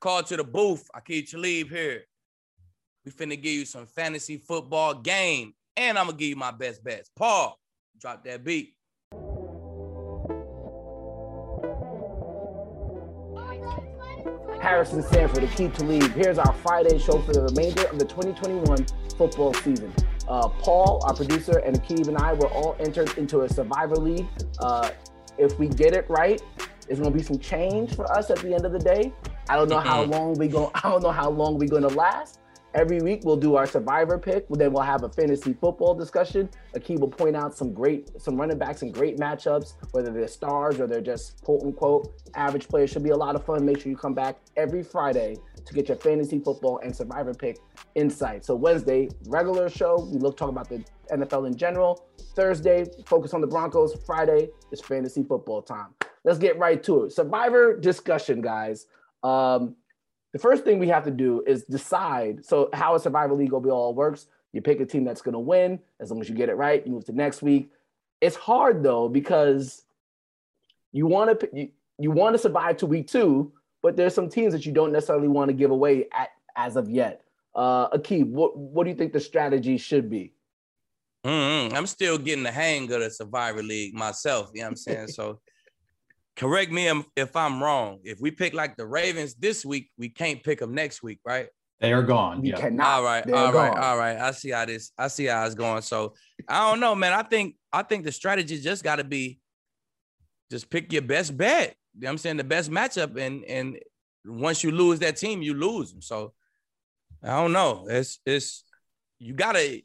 Call to the booth. You leave here. We finna give you some fantasy football game, and I'm gonna give you my best bets. Paul, drop that beat. Harrison Sanford, Aqib Talib. Here's our Friday show for the remainder of the 2021 football season. Uh, Paul, our producer, and Aqib and I were all entered into a Survivor League. Uh, if we get it right, it's gonna be some change for us at the end of the day. I don't know how long we go. I don't know how long we're gonna last. Every week we'll do our survivor pick. Then we'll have a fantasy football discussion. Aqib will point out some great, some running backs and great matchups, whether they're stars or they're just quote unquote average players. Should be a lot of fun. Make sure you come back every Friday to get your fantasy football and survivor pick insight. So Wednesday, regular show. We look talk about the NFL in general. Thursday, focus on the Broncos. Friday is fantasy football time. Let's get right to it. Survivor discussion, guys. Um, the first thing we have to do is decide. So, how a survival league all works. You pick a team that's going to win. As long as you get it right, you move to next week. It's hard though because you want to you, you want to survive to week two, but there's some teams that you don't necessarily want to give away at as of yet. Uh, Aqib, what what do you think the strategy should be? Mm-hmm. I'm still getting the hang of the Survivor League myself. You know what I'm saying? so correct me if I'm wrong. If we pick like the Ravens this week, we can't pick them next week, right? They are gone. You cannot. All right, They're all right, gone. all right. I see how this. I see how it's going. So I don't know, man. I think I think the strategy just got to be just pick your best bet. You know what I'm saying the best matchup, and and once you lose that team, you lose them. So I don't know. It's it's you gotta.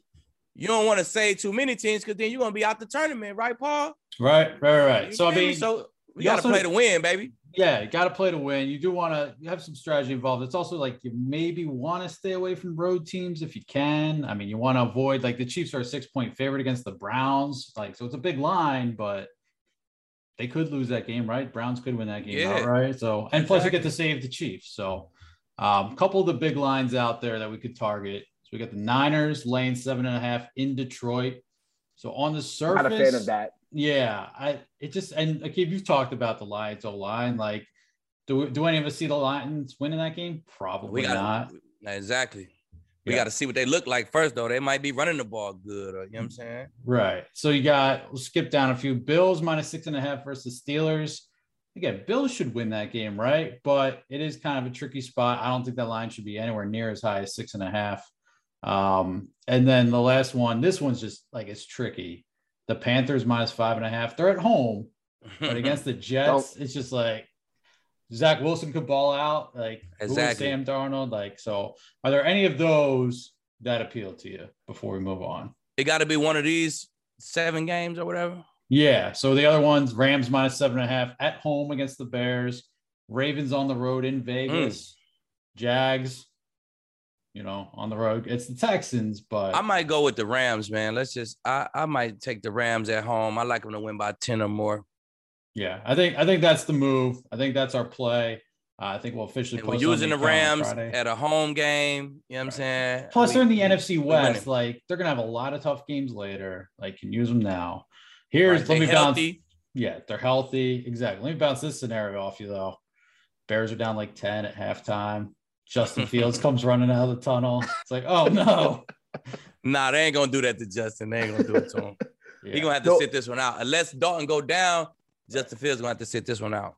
You don't want to say too many teams because then you're gonna be out the tournament, right, Paul? Right, right, right. You So I feel me? mean, so we you gotta also- play to win, baby. yeah, you got to play to win. You do want to you have some strategy involved. It's also like you maybe want to stay away from road teams if you can. I mean, you want to avoid like the Chiefs are a six point favorite against the Browns. Like, so it's a big line, but they could lose that game, right? Browns could win that game, Yeah. outright. So, and plus you get to save the Chiefs. So, um, a couple of the big lines out there that we could target. So we got the Niners laying seven and a half in Detroit. So on the surface, Not a fan of that. yeah, I it just and like if you've talked about the Lions O line, like do do any of us see the Lions winning that game? Probably We got not. exactly. We Yeah. got to see what they look like first, though. They might be running the ball good, or you know what I'm saying. Right. So you got we'll skip down a few. Bills minus six and a half versus Steelers. Again, Bills should win that game, right? But it is kind of a tricky spot. I don't think that line should be anywhere near as high as six and a half. Um, and then the last one, this one's just like it's tricky. The Panthers minus five and a half. They're at home, but against the Jets, it's just like Zach Wilson could ball out. Like Exactly. Sam Darnold? Like, so are there any of those that appeal to you before we move on? it got to be one of these seven games or whatever. Yeah. So the other ones, Rams minus seven and a half at home against the Bears, Ravens on the road in Vegas, Jags, you know, on the road. It's the Texans, but I might go with the Rams, man. Let's just. I I might take the Rams at home. I like them to win by ten or more. yeah, I think I think that's the move. I think that's our play. Uh, I think we'll officially. And we're using the Rams at a home game. You know what I'm saying? Plus, they're in the We- NFC West. Like they're gonna have a lot of tough games later. Like, can use them now. Here's Right, let me bounce. Yeah, they're healthy. Exactly. Let me bounce this scenario off you though. Bears are down like 10 at halftime. Justin Fields comes running out of the tunnel. It's like, oh no. Nah, they ain't gonna do that to Justin. They ain't gonna do it to him. Yeah. He gonna have to No. sit this one out. Unless Dalton go down, Justin Fields gonna have to sit this one out.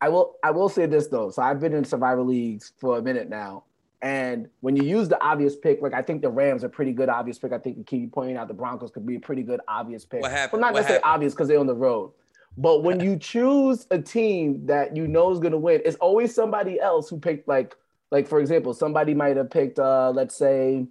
I will I will say this though. So I've been in survivor leagues for a minute now. And when you use the obvious pick, like I think the Rams are pretty good obvious pick. I think you keep pointing out the Broncos could be a pretty good obvious pick. What happened? Well, not What necessarily happened? obvious because they're on the road. But when you choose a team that you know is gonna win, it's always somebody else who picked like like for example, somebody might have picked uh let's say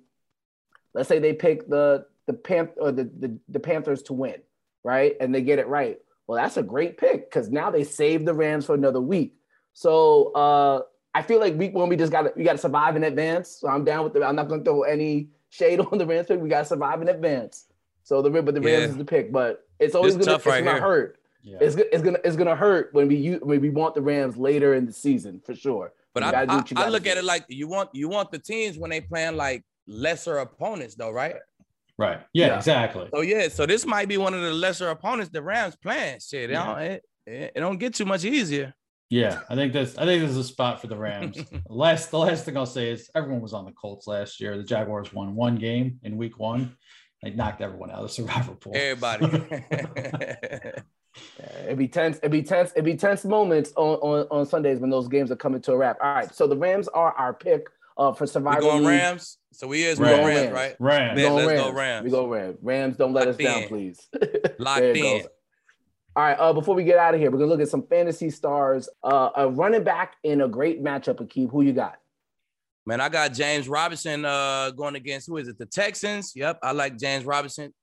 let's say they pick the the Panth or the, the the Panthers to win, right? And they get it right. Well, that's a great pick because now they save the Rams for another week. So uh I feel like week one we just got to we got to survive in advance. So I'm down with the. I'm not going to throw any shade on the Rams pick. We got to survive in advance. So the but the Rams Yeah. is the pick, but it's always gonna tough it's right gonna here. hurt. Yeah. It's go- it's gonna it's gonna hurt when we use, when we want the Rams later in the season for sure. But You I, do I, you I gotta look do. at it like you want you want the teams when they playing like lesser opponents though, right? Right. Yeah, Yeah. exactly. So yeah, so this might be one of the lesser opponents the Rams playing. Shit, it, Yeah. don't, it, it, it don't get too much easier. Yeah, I think this. I think this is a spot for the Rams. the last, the last thing I'll say is everyone was on the Colts last year. The Jaguars won one game in Week One. They knocked everyone out of the survivor pool. Everybody. Yeah, it'd be tense. It'd be tense. It'd be tense moments on, on, on Sundays when those games are coming to a wrap. All right, so the Rams are our pick uh, for we survival. going League. Rams. So we is Rams. going Rams, Rams. right? Rams. We let's Rams. go Rams. We go Rams. Rams, don't let us Locked down, in. please. Locked in. goes. All right, uh, before we get out of here, we're gonna look at some fantasy stars. Uh, a running back in a great matchup. Aqib, who you got? Man, I got James Robinson uh, going against who is it? The Texans. Yep, I like James Robinson.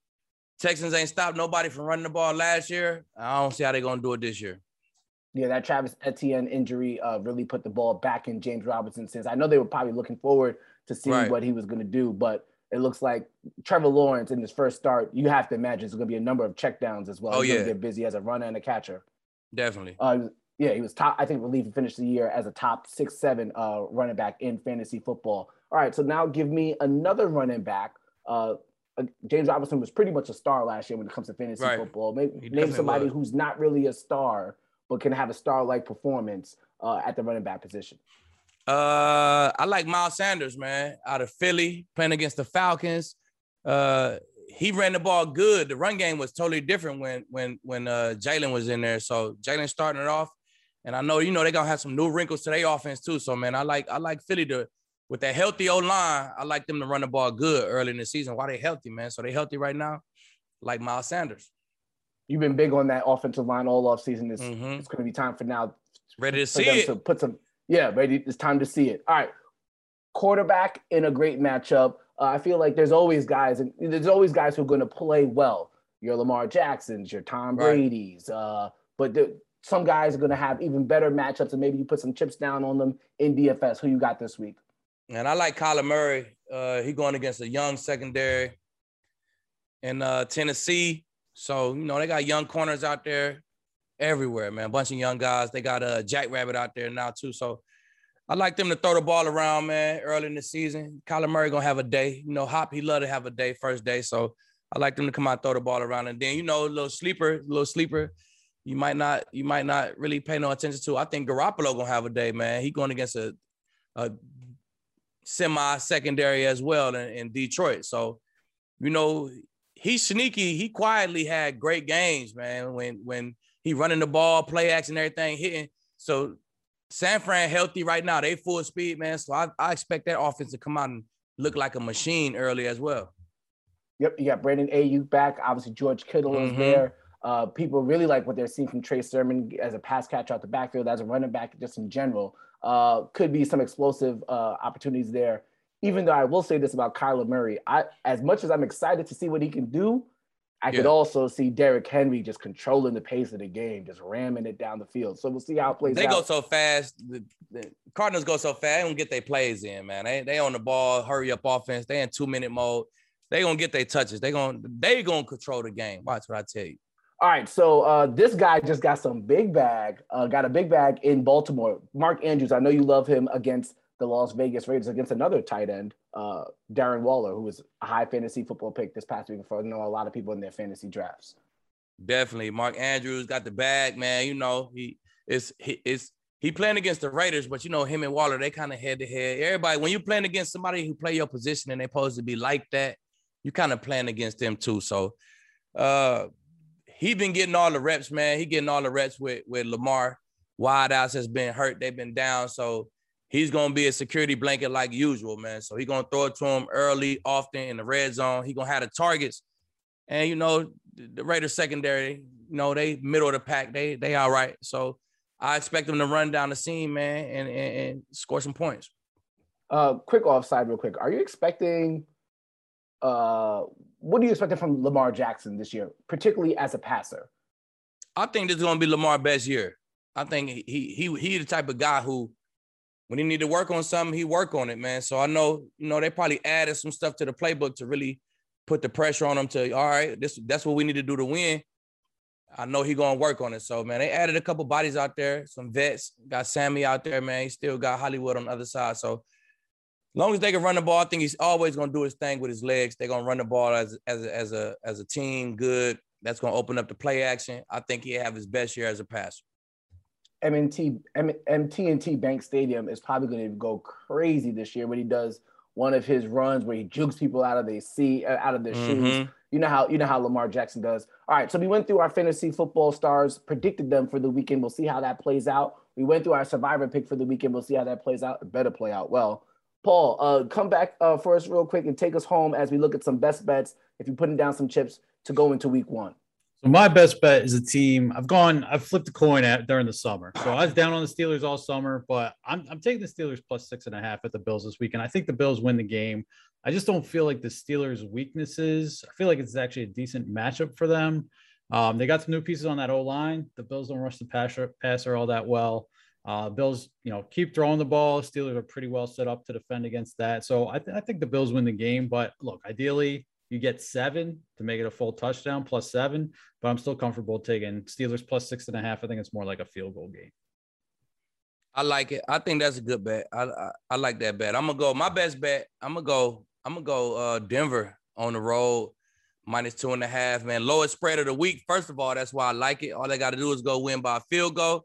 Texans ain't stopped nobody from running the ball last year. I don't see how they're gonna do it this year. Yeah, that Travis Etienne injury uh, really put the ball back in James Robinson's hands. I know they were probably looking forward to seeing Right. what he was going to do, but it looks like Trevor Lawrence in his first start, you have to imagine there's going to be a number of checkdowns as well. Oh, He's gonna yeah. get busy as a runner and a catcher. Definitely. Uh, yeah, he was top. I think relief finished the year as a top six, seven uh, running back in fantasy football. All right, so now give me another running back. Uh, James Robinson was pretty much a star last year when it comes to fantasy Right. football. Maybe, name somebody was. who's not really a star but can have a star-like performance uh, at the running back position. Uh, I like Miles Sanders, man, out of Philly, playing against the Falcons. Uh, he ran the ball good. The run game was totally different when when when uh Jalen was in there. So Jalen starting it off, and I know you know they're gonna have some new wrinkles to their offense too. So man, I like I like Philly to with that healthy O line. I like them to run the ball good early in the season. Why they healthy, man? So they healthy right now, like Miles Sanders. You've been big on that offensive line all offseason. It's, Mhm. it's going to be time for now Ready to for see them it. to put some. Yeah, ready. It's time to see it. All right, quarterback in a great matchup. Uh, I feel like there's always guys, and there's always guys who are going to play well. Your Lamar Jacksons, your Tom Right. Brady's, uh, but the, some guys are going to have even better matchups, and maybe you put some chips down on them in DFS. Who you got this week? And I like Kyler Murray. Uh, he going against a young secondary in uh, Tennessee. So, you know, they got young corners out there everywhere, man. A bunch of young guys. They got a Jack Rabbit out there now, too. So I like them to throw the ball around, man, early in the season. Kyler Murray gonna have a day. You know, Hop, he love to have a day, first day. So I like them to come out, throw the ball around. And then, you know, a little sleeper, little sleeper. You might not, you might not really pay no attention to. I think Garoppolo gonna have a day, man. He going against a, a semi-secondary as well in, in Detroit. So, you know, he's sneaky. He quietly had great games, man. When when he running the ball, play action, everything hitting. So San Fran healthy right now. They full speed, man. So I, I expect that offense to come out and look like a machine early as well. Yep, you got Brandon Aiyuk back. Obviously, George Kittle is Mhm. there. Uh, people really like what they're seeing from Trey Sermon as a pass catcher out the backfield, as a running back, just in general. Uh, could be some explosive uh, opportunities there. Even though I will say this about Kyler Murray, I as much as I'm excited to see what he can do, I could also see Derrick Henry just controlling the pace of the game, just ramming it down the field. So we'll see how it plays They out. go so fast. The, the Cardinals go so fast. They don't get their plays in, man. They they on the ball, hurry up offense. They in two minute mode. They gonna get their touches. They gonna they gonna control the game. Watch what I tell you. All right, so uh, this guy just got some big bag. Uh, got a big bag in Baltimore. Mark Andrews, I know you love him against the Las Vegas Raiders, against another tight end, uh, Darren Waller, who was a high fantasy football pick this past week for I know a lot of people in their fantasy drafts. Definitely, Mark Andrews got the bag, man. You know he is he is he playing against the Raiders, but you know him and Waller they kind of head to head. Everybody, when you playing against somebody who play your position and they supposed to be like that, you kind of playing against them too. So, uh, he been getting all the reps, man. He getting all the reps with with Lamar. Wideouts has been hurt; they've been down, so he's gonna be a security blanket like usual, man. So he gonna throw it to him early, often in the red zone. He gonna have the targets, and you know the Raiders secondary, you know they middle of the pack, they they all right. So I expect them to run down the seam, man, and and, and score some points. Uh, quick offside, real quick. Are you expecting? Uh, what do you expect from Lamar Jackson this year, particularly as a passer? I think this is gonna be Lamar's best year. I think he he he he the type of guy who, when he need to work on something, he work on it, man. So I know you know they probably added some stuff to the playbook to really put the pressure on him to all right, this that's what we need to do to win. I know he gonna work on it. So man, they added a couple bodies out there, some vets. Got Sammy out there, man. He still got Hollywood on the other side. So long as they can run the ball, I think he's always gonna do his thing with his legs. They're gonna run the ball as as a, as a as a team, good. That's gonna open up the play action. I think he'll have his best year as a passer. MNT M- MT&T Bank Stadium is probably going to go crazy this year when he does one of his runs where he jukes people out of their seat, uh, out of their mm-hmm. shoes. You know how you know how Lamar Jackson does. All right, so we went through our fantasy football stars, predicted them for the weekend. We'll see how that plays out. We went through our survivor pick for the weekend. We'll see how that plays out. It better play out well. Paul, uh, come back uh, for us real quick and take us home as we look at some best bets. If you're putting down some chips to go into week one. So my best bet is a team. I've gone, I've flipped a coin at during the summer. So I was down on the Steelers all summer, but I'm, I'm taking the Steelers plus six and a half at the Bills this week. And I think the Bills win the game. I just don't feel like the Steelers' weaknesses. I feel like it's actually a decent matchup for them. Um, they got some new pieces on that O line. The Bills don't rush the passer, passer all that well. Uh, Bills, you know, keep throwing the ball. Steelers are pretty well set up to defend against that. So I, th- I think the Bills win the game. But look, ideally, you get seven to make it a full touchdown plus seven, but I'm still comfortable taking Steelers plus six and a half. I think it's more like a field goal game. I like it. I think that's a good bet. I, I, I like that bet. I'm gonna go. My best bet. I'm gonna go. I'm gonna go. Uh, Denver on the road, minus two and a half. Man, lowest spread of the week. First of all, that's why I like it. All they got to do is go win by a field goal.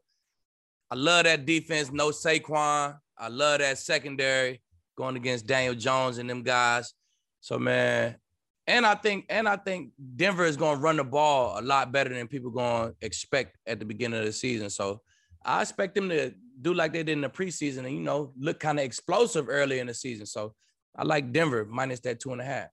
I love that defense. No Saquon. I love that secondary going against Daniel Jones and them guys. So man, and I think and I think Denver is going to run the ball a lot better than people going to expect at the beginning of the season. So I expect them to do like they did in the preseason and you know look kind of explosive early in the season. So I like Denver minus that two and a half.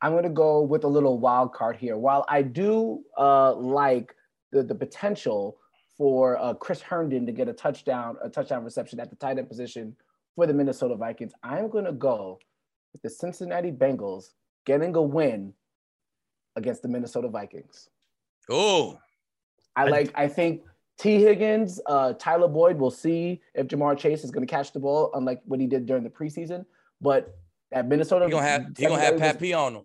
I'm going to go with a little wild card here. While I do uh, like the the potential for uh, Chris Herndon to get a touchdown, a touchdown reception at the tight end position for the Minnesota Vikings, I'm going to go with the Cincinnati Bengals getting a win against the Minnesota Vikings. Oh, I like. I think T. Higgins, uh, Tyler Boyd. We'll see if Ja'Marr Chase is going to catch the ball, unlike what he did during the preseason. But at Minnesota, he gonna have he gonna have Pat P on him.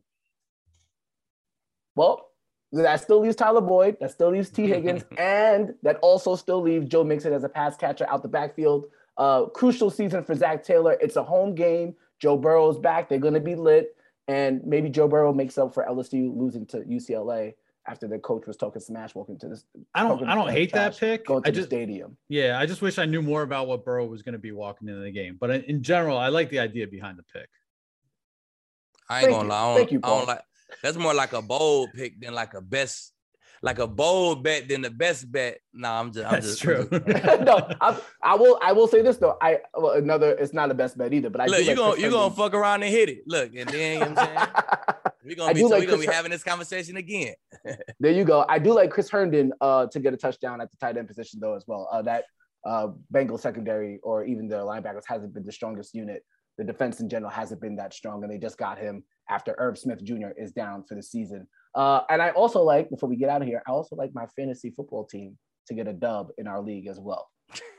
Well, that still leaves Tyler Boyd. That still leaves T. Higgins, and that also still leaves Joe Mixon as a pass catcher out the backfield. Uh, crucial season for Zac Taylor. It's a home game. Joe Burrow's back. They're going to be lit and maybe Joe Burrow makes up for LSU losing to UCLA after their coach was talking smash walking to this. I don't. I don't hate that pick. Going to I just, the stadium. Yeah, I just wish I knew more about what Burrow was going to be walking into the game. But in general, I like the idea behind the pick. I ain't Thank gonna you. lie. I don't, Thank you, Paul. I don't like. That's more like a bold pick than like a best like a bold bet than the best bet. No, nah, I'm just. I'm That's just, true. Just, no, I, I, will. I will say this though. I well, another. It's not a best bet either. But I look. You gonna you gonna fuck around and hit it. Look, and then you know what I'm saying. We're gonna be so like we gonna be having this conversation again. there you go. I do like Chris Herndon uh, to get a touchdown at the tight end position though as well. Uh, that uh, Bengal secondary or even the linebackers hasn't been the strongest unit. The defense in general hasn't been that strong, and they just got him after Irv Smith Jr. is down for the season. Uh, and I also like, before we get out of here, I also like my fantasy football team to get a dub in our league as well.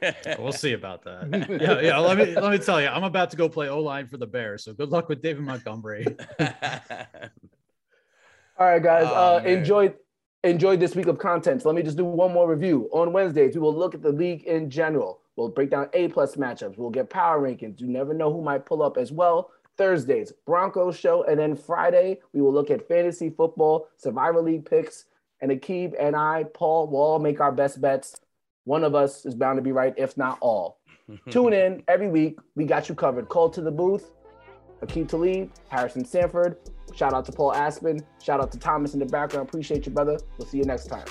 we'll see about that. Yeah, yeah. Let me let me tell you, I'm about to go play O line for the Bears. So good luck with David Montgomery. All right, guys. Oh, uh, enjoy enjoy this week of content. So let me just do one more review. On Wednesdays, we will look at the league in general. We'll break down A plus matchups. We'll get power rankings. You never know who might pull up as well. Thursdays, Broncos show. And then Friday, we will look at fantasy football, survivor league picks. And Aqib and I, Paul, will all make our best bets. One of us is bound to be right, if not all. Tune in every week. We got you covered. Call to the booth. Aqib Talib, Harrison Sanford. Shout out to Paul Aspen. Shout out to Thomas in the background. Appreciate you, brother. We'll see you next time.